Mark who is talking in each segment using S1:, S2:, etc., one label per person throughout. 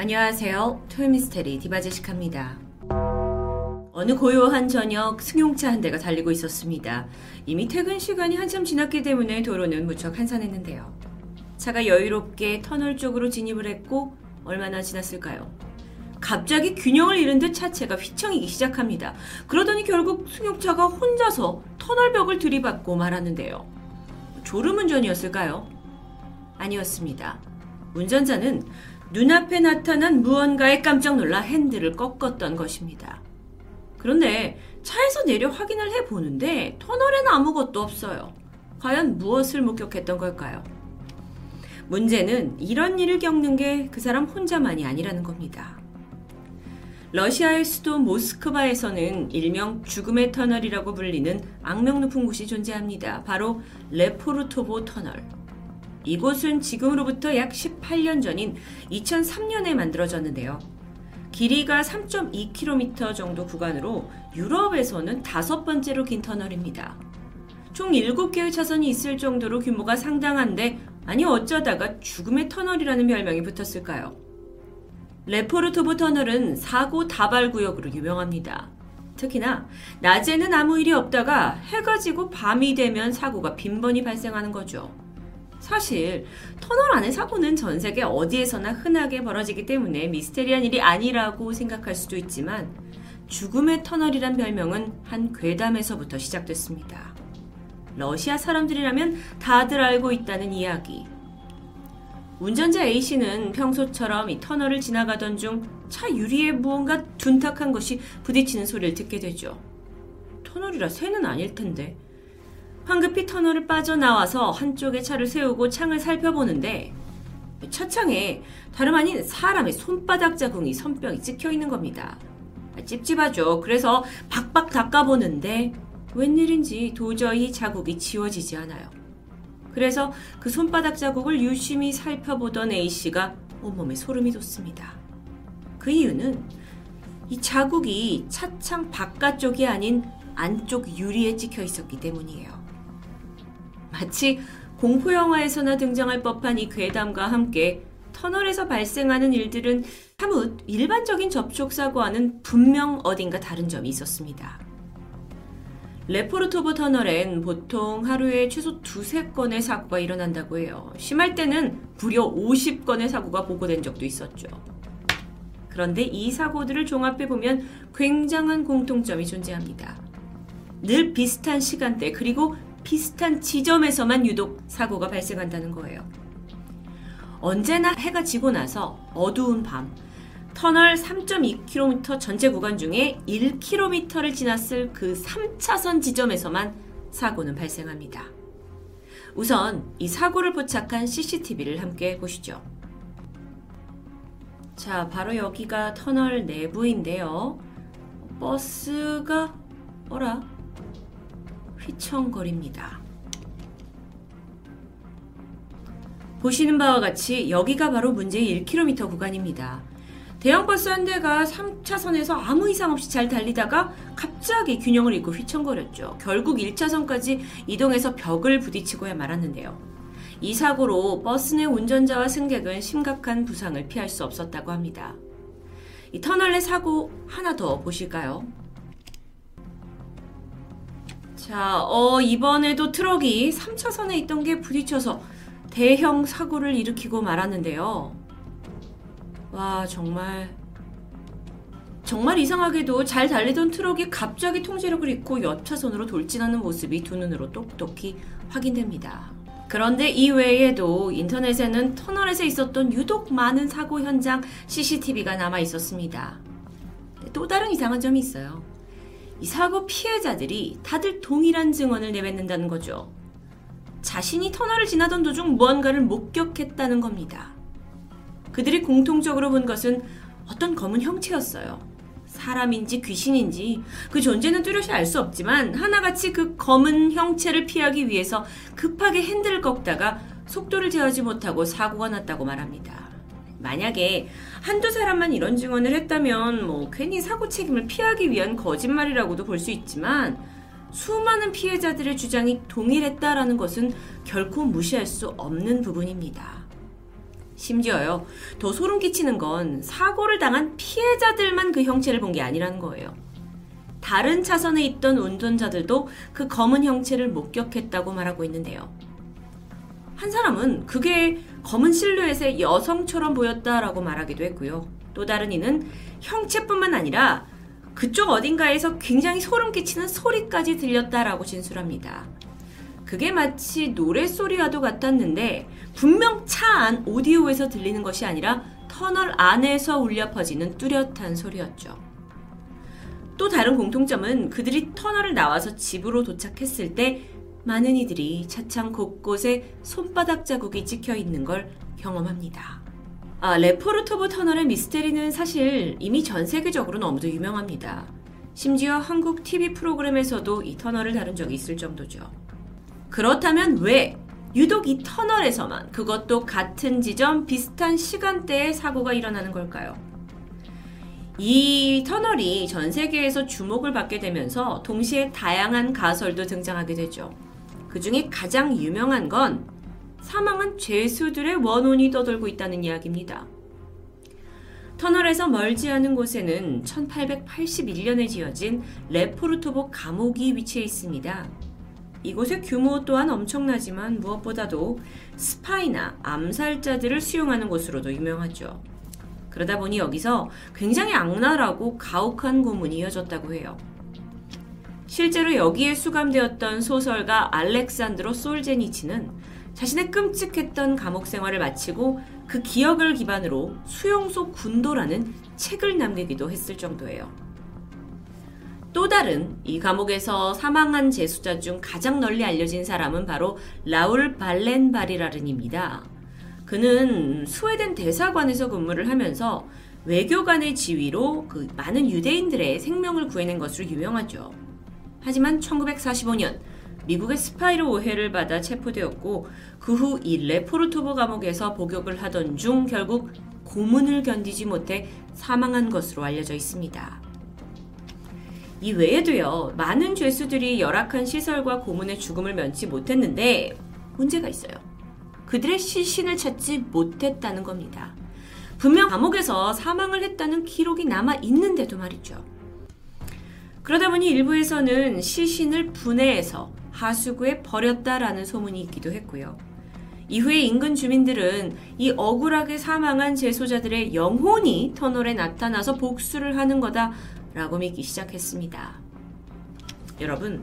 S1: 안녕하세요. 토요미스테리 디바제시카입니다. 어느 고요한 저녁 승용차 한 대가 달리고 있었습니다. 이미 퇴근 시간이 한참 지났기 때문에 도로는 무척 한산했는데요. 차가 여유롭게 터널 쪽으로 진입을 했고 얼마나 지났을까요? 갑자기 균형을 잃은 듯 차체가 휘청이기 시작합니다. 그러더니 결국 승용차가 혼자서 터널벽을 들이받고 말았는데요. 졸음운전이었을까요? 아니었습니다. 운전자는 눈앞에 나타난 무언가에 깜짝 놀라 핸들을 꺾었던 것입니다. 그런데 차에서 내려 확인을 해보는데 터널에는 아무것도 없어요. 과연 무엇을 목격했던 걸까요? 문제는 이런 일을 겪는 게 그 사람 혼자만이 아니라는 겁니다. 러시아의 수도 모스크바에서는 일명 죽음의 터널이라고 불리는 악명 높은 곳이 존재합니다. 바로 레포르토보 터널. 이곳은 지금으로부터 약 18년 전인 2003년에 만들어졌는데요. 길이가 3.2km 정도 구간으로 유럽에서는 다섯 번째로 긴 터널입니다. 총 7개의 차선이 있을 정도로 규모가 상당한데 아니 어쩌다가 죽음의 터널이라는 별명이 붙었을까요? 레포르토브 터널은 사고 다발 구역으로 유명합니다. 특히나 낮에는 아무 일이 없다가 해가 지고 밤이 되면 사고가 빈번히 발생하는 거죠. 사실 터널 안의 사고는 전 세계 어디에서나 흔하게 벌어지기 때문에 미스테리한 일이 아니라고 생각할 수도 있지만 죽음의 터널이란 별명은 한 괴담에서부터 시작됐습니다. 러시아 사람들이라면 다들 알고 있다는 이야기. 운전자 A씨는 평소처럼 이 터널을 지나가던 중 차 유리에 무언가 둔탁한 것이 부딪히는 소리를 듣게 되죠. 터널이라 새는 아닐 텐데. 황급히 터널을 빠져나와서 한쪽에 차를 세우고 창을 살펴보는데 차창에 다름 아닌 사람의 손바닥 자국이 선병이 찍혀 있는 겁니다. 찝찝하죠. 그래서 박박 닦아보는데 웬일인지 도저히 자국이 지워지지 않아요. 그래서 그 손바닥 자국을 유심히 살펴보던 A씨가 온몸에 소름이 돋습니다. 그 이유는 이 자국이 차창 바깥쪽이 아닌 안쪽 유리에 찍혀 있었기 때문이에요. 마치 공포 영화에서나 등장할 법한 이 괴담과 함께 터널에서 발생하는 일들은 사뭇 일반적인 접촉 사고와는 분명 어딘가 다른 점이 있었습니다. 레포르토브 터널엔 보통 하루에 최소 두세 건의 사고가 일어난다고 해요. 심할 때는 무려 50건의 사고가 보고된 적도 있었죠. 그런데 이 사고들을 종합해 보면 굉장한 공통점이 존재합니다. 늘 비슷한 시간대 그리고 비슷한 지점에서만 유독 사고가 발생한다는 거예요. 언제나 해가 지고 나서 어두운 밤, 터널 3.2km 전체 구간 중에 1km를 지났을 그 3차선 지점에서만 사고는 발생합니다. 우선 이 사고를 포착한 CCTV를 함께 보시죠. 자, 바로 여기가 터널 내부인데요. 버스가, 어라? 휘청거립니다. 보시는 바와 같이 여기가 바로 문제의 1km 구간입니다. 대형 버스 한 대가 3차선에서 아무 이상 없이 잘 달리다가 갑자기 균형을 잃고 휘청거렸죠. 결국 1차선까지 이동해서 벽을 부딪히고야 말았는데요. 이 사고로 버스 내 운전자와 승객은 심각한 부상을 피할 수 없었다고 합니다. 이 터널 내 사고 하나 더 보실까요? 자, 어, 이번에도 트럭이 3차선에 있던 게 부딪혀서 대형 사고를 일으키고 말았는데요. 와, 정말. 정말 이상하게도 잘 달리던 트럭이 갑자기 통제력을 잃고 옆차선으로 돌진하는 모습이 두 눈으로 똑똑히 확인됩니다. 그런데 이 외에도 인터넷에는 터널에서 있었던 유독 많은 사고 현장 CCTV가 남아 있었습니다. 또 다른 이상한 점이 있어요. 이 사고 피해자들이 다들 동일한 증언을 내뱉는다는 거죠. 자신이 터널을 지나던 도중 무언가를 목격했다는 겁니다. 그들이 공통적으로 본 것은 어떤 검은 형체였어요. 사람인지 귀신인지 그 존재는 뚜렷이 알 수 없지만 하나같이 그 검은 형체를 피하기 위해서 급하게 핸들을 꺾다가 속도를 제어하지 못하고 사고가 났다고 말합니다. 만약에 한두 사람만 이런 증언을 했다면 뭐 괜히 사고 책임을 피하기 위한 거짓말이라고도 볼 수 있지만 수많은 피해자들의 주장이 동일했다라는 것은 결코 무시할 수 없는 부분입니다. 심지어요, 더 소름 끼치는 건 사고를 당한 피해자들만 그 형체를 본 게 아니라는 거예요. 다른 차선에 있던 운전자들도 그 검은 형체를 목격했다고 말하고 있는데요. 한 사람은 그게 검은 실루엣의 여성처럼 보였다라고 말하기도 했고요. 또 다른 이는 형체뿐만 아니라 그쪽 어딘가에서 굉장히 소름 끼치는 소리까지 들렸다라고 진술합니다. 그게 마치 노랫소리와도 같았는데 분명 차 안 오디오에서 들리는 것이 아니라 터널 안에서 울려 퍼지는 뚜렷한 소리였죠. 또 다른 공통점은 그들이 터널을 나와서 집으로 도착했을 때 많은 이들이 차창 곳곳에 손바닥 자국이 찍혀 있는 걸 경험합니다. 아, 레포르토브 터널의 미스테리는 사실 이미 전 세계적으로 너무도 유명합니다. 심지어 한국 TV 프로그램에서도 이 터널을 다룬 적이 있을 정도죠. 그렇다면 왜 유독 이 터널에서만 그것도 같은 지점 비슷한 시간대에 사고가 일어나는 걸까요? 이 터널이 전 세계에서 주목을 받게 되면서 동시에 다양한 가설도 등장하게 되죠. 그 중에 가장 유명한 건 사망한 죄수들의 원혼이 떠돌고 있다는 이야기입니다. 터널에서 멀지 않은 곳에는 1881년에 지어진 레포르토보 감옥이 위치해 있습니다. 이곳의 규모 또한 엄청나지만 무엇보다도 스파이나 암살자들을 수용하는 곳으로도 유명하죠. 그러다 보니 여기서 굉장히 악랄하고 가혹한 고문이 이어졌다고 해요. 실제로 여기에 수감되었던 소설가 알렉산드로 솔제니치는 자신의 끔찍했던 감옥 생활을 마치고 그 기억을 기반으로 수용소 군도라는 책을 남기기도 했을 정도예요. 또 다른 이 감옥에서 사망한 재수자 중 가장 널리 알려진 사람은 바로 라울 발렌바리라른입니다. 그는 스웨덴 대사관에서 근무를 하면서 외교관의 지위로 그 많은 유대인들의 생명을 구해낸 것으로 유명하죠. 하지만 1945년 미국의 스파이로 오해를 받아 체포되었고 그 후 이 레포르토브 감옥에서 복역을 하던 중 결국 고문을 견디지 못해 사망한 것으로 알려져 있습니다. 이 외에도요, 많은 죄수들이 열악한 시설과 고문의 죽음을 면치 못했는데 문제가 있어요. 그들의 시신을 찾지 못했다는 겁니다. 분명 감옥에서 사망을 했다는 기록이 남아 있는데도 말이죠. 그러다 보니 일부에서는 시신을 분해해서 하수구에 버렸다라는 소문이 있기도 했고요. 이후에 인근 주민들은 이 억울하게 사망한 재소자들의 영혼이 터널에 나타나서 복수를 하는 거다라고 믿기 시작했습니다. 여러분,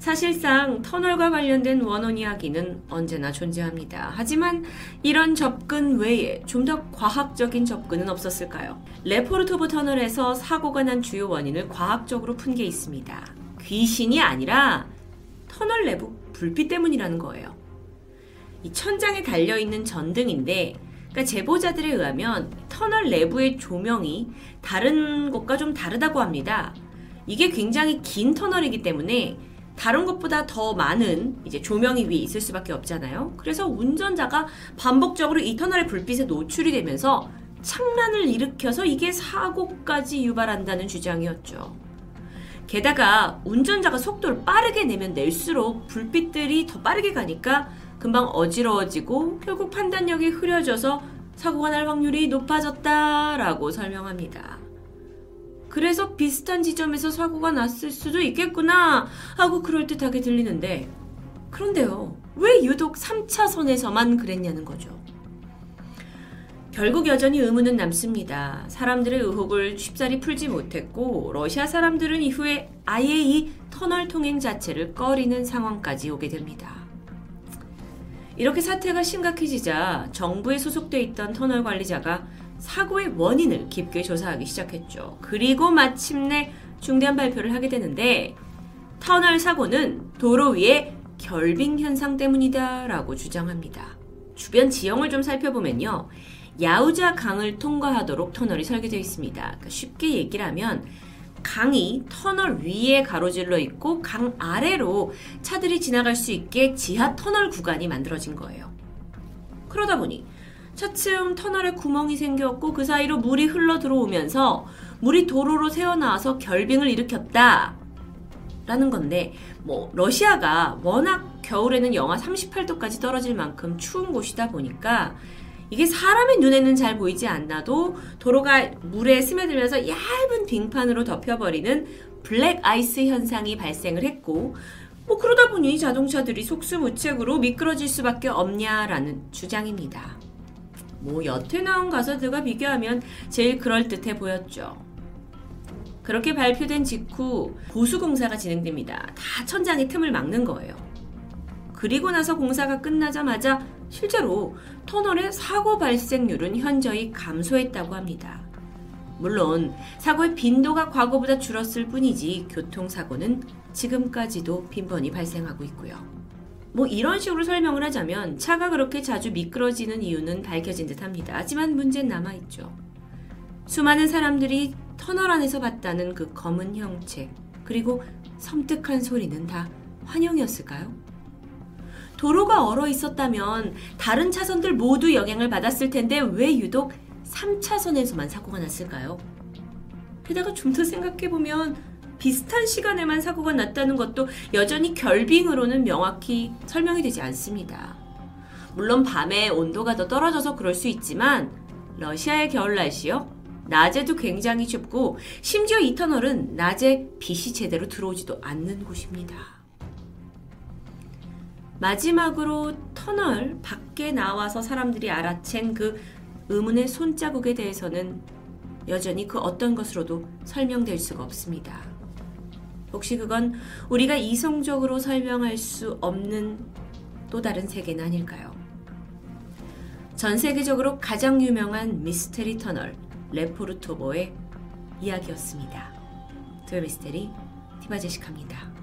S1: 사실상 터널과 관련된 원혼 이야기는 언제나 존재합니다. 하지만 이런 접근 외에 좀 더 과학적인 접근은 없었을까요? 레포르토브 터널에서 사고가 난 주요 원인을 과학적으로 푼 게 있습니다. 귀신이 아니라 터널 내부 불빛 때문이라는 거예요. 이 천장에 달려 있는 전등인데 그러니까 제보자들에 의하면 터널 내부의 조명이 다른 곳과 좀 다르다고 합니다. 이게 굉장히 긴 터널이기 때문에 다른 것보다 더 많은 이제 조명이 위에 있을 수밖에 없잖아요. 그래서 운전자가 반복적으로 이 터널의 불빛에 노출이 되면서 창란을 일으켜서 이게 사고까지 유발한다는 주장이었죠. 게다가 운전자가 속도를 빠르게 내면 낼수록 불빛들이 더 빠르게 가니까 금방 어지러워지고 결국 판단력이 흐려져서 사고가 날 확률이 높아졌다라고 설명합니다. 그래서 비슷한 지점에서 사고가 났을 수도 있겠구나 하고 그럴듯하게 들리는데 그런데요. 왜 유독 3차선에서만 그랬냐는 거죠. 결국 여전히 의문은 남습니다. 사람들의 의혹을 쉽사리 풀지 못했고 러시아 사람들은 이후에 아예 이 터널 통행 자체를 꺼리는 상황까지 오게 됩니다. 이렇게 사태가 심각해지자 정부에 소속돼 있던 터널 관리자가 사고의 원인을 깊게 조사하기 시작했죠. 그리고 마침내 중대한 발표를 하게 되는데 터널 사고는 도로 위에 결빙 현상 때문이다라고 주장합니다. 주변 지형을 좀 살펴보면요. 야우자 강을 통과하도록 터널이 설계되어 있습니다. 그러니까 쉽게 얘기를 하면 강이 터널 위에 가로질러 있고 강 아래로 차들이 지나갈 수 있게 지하 터널 구간이 만들어진 거예요. 그러다 보니 차츰 터널에 구멍이 생겼고 그 사이로 물이 흘러 들어오면서 물이 도로로 새어나와서 결빙을 일으켰다. 라는 건데, 뭐, 러시아가 워낙 겨울에는 영하 38도까지 떨어질 만큼 추운 곳이다 보니까 이게 사람의 눈에는 잘 보이지 않나도 도로가 물에 스며들면서 얇은 빙판으로 덮여버리는 블랙 아이스 현상이 발생을 했고 뭐 그러다 보니 자동차들이 속수무책으로 미끄러질 수밖에 없냐라는 주장입니다. 뭐 여태 나온 가설들과 비교하면 제일 그럴듯해 보였죠. 그렇게 발표된 직후 보수공사가 진행됩니다. 다 천장의 틈을 막는 거예요. 그리고 나서 공사가 끝나자마자 실제로 터널의 사고 발생률은 현저히 감소했다고 합니다. 물론 사고의 빈도가 과거보다 줄었을 뿐이지 교통사고는 지금까지도 빈번히 발생하고 있고요. 뭐 이런 식으로 설명을 하자면 차가 그렇게 자주 미끄러지는 이유는 밝혀진 듯 합니다. 하지만 문제는 남아있죠. 수많은 사람들이 터널 안에서 봤다는 그 검은 형체, 그리고 섬뜩한 소리는 다 환영이었을까요? 도로가 얼어 있었다면 다른 차선들 모두 영향을 받았을 텐데 왜 유독 3차선에서만 사고가 났을까요? 게다가 좀 더 생각해보면 비슷한 시간에만 사고가 났다는 것도 여전히 결빙으로는 명확히 설명이 되지 않습니다. 물론 밤에 온도가 더 떨어져서 그럴 수 있지만 러시아의 겨울 날씨요? 낮에도 굉장히 춥고 심지어 이 터널은 낮에 빛이 제대로 들어오지도 않는 곳입니다. 마지막으로 터널 밖에 나와서 사람들이 알아챈 그 의문의 손자국에 대해서는 여전히 그 어떤 것으로도 설명될 수가 없습니다. 혹시 그건 우리가 이성적으로 설명할 수 없는 또 다른 세계는 아닐까요? 전 세계적으로 가장 유명한 미스테리 터널 레포르토보의 이야기였습니다. 드미스테리 디바제시카입니다.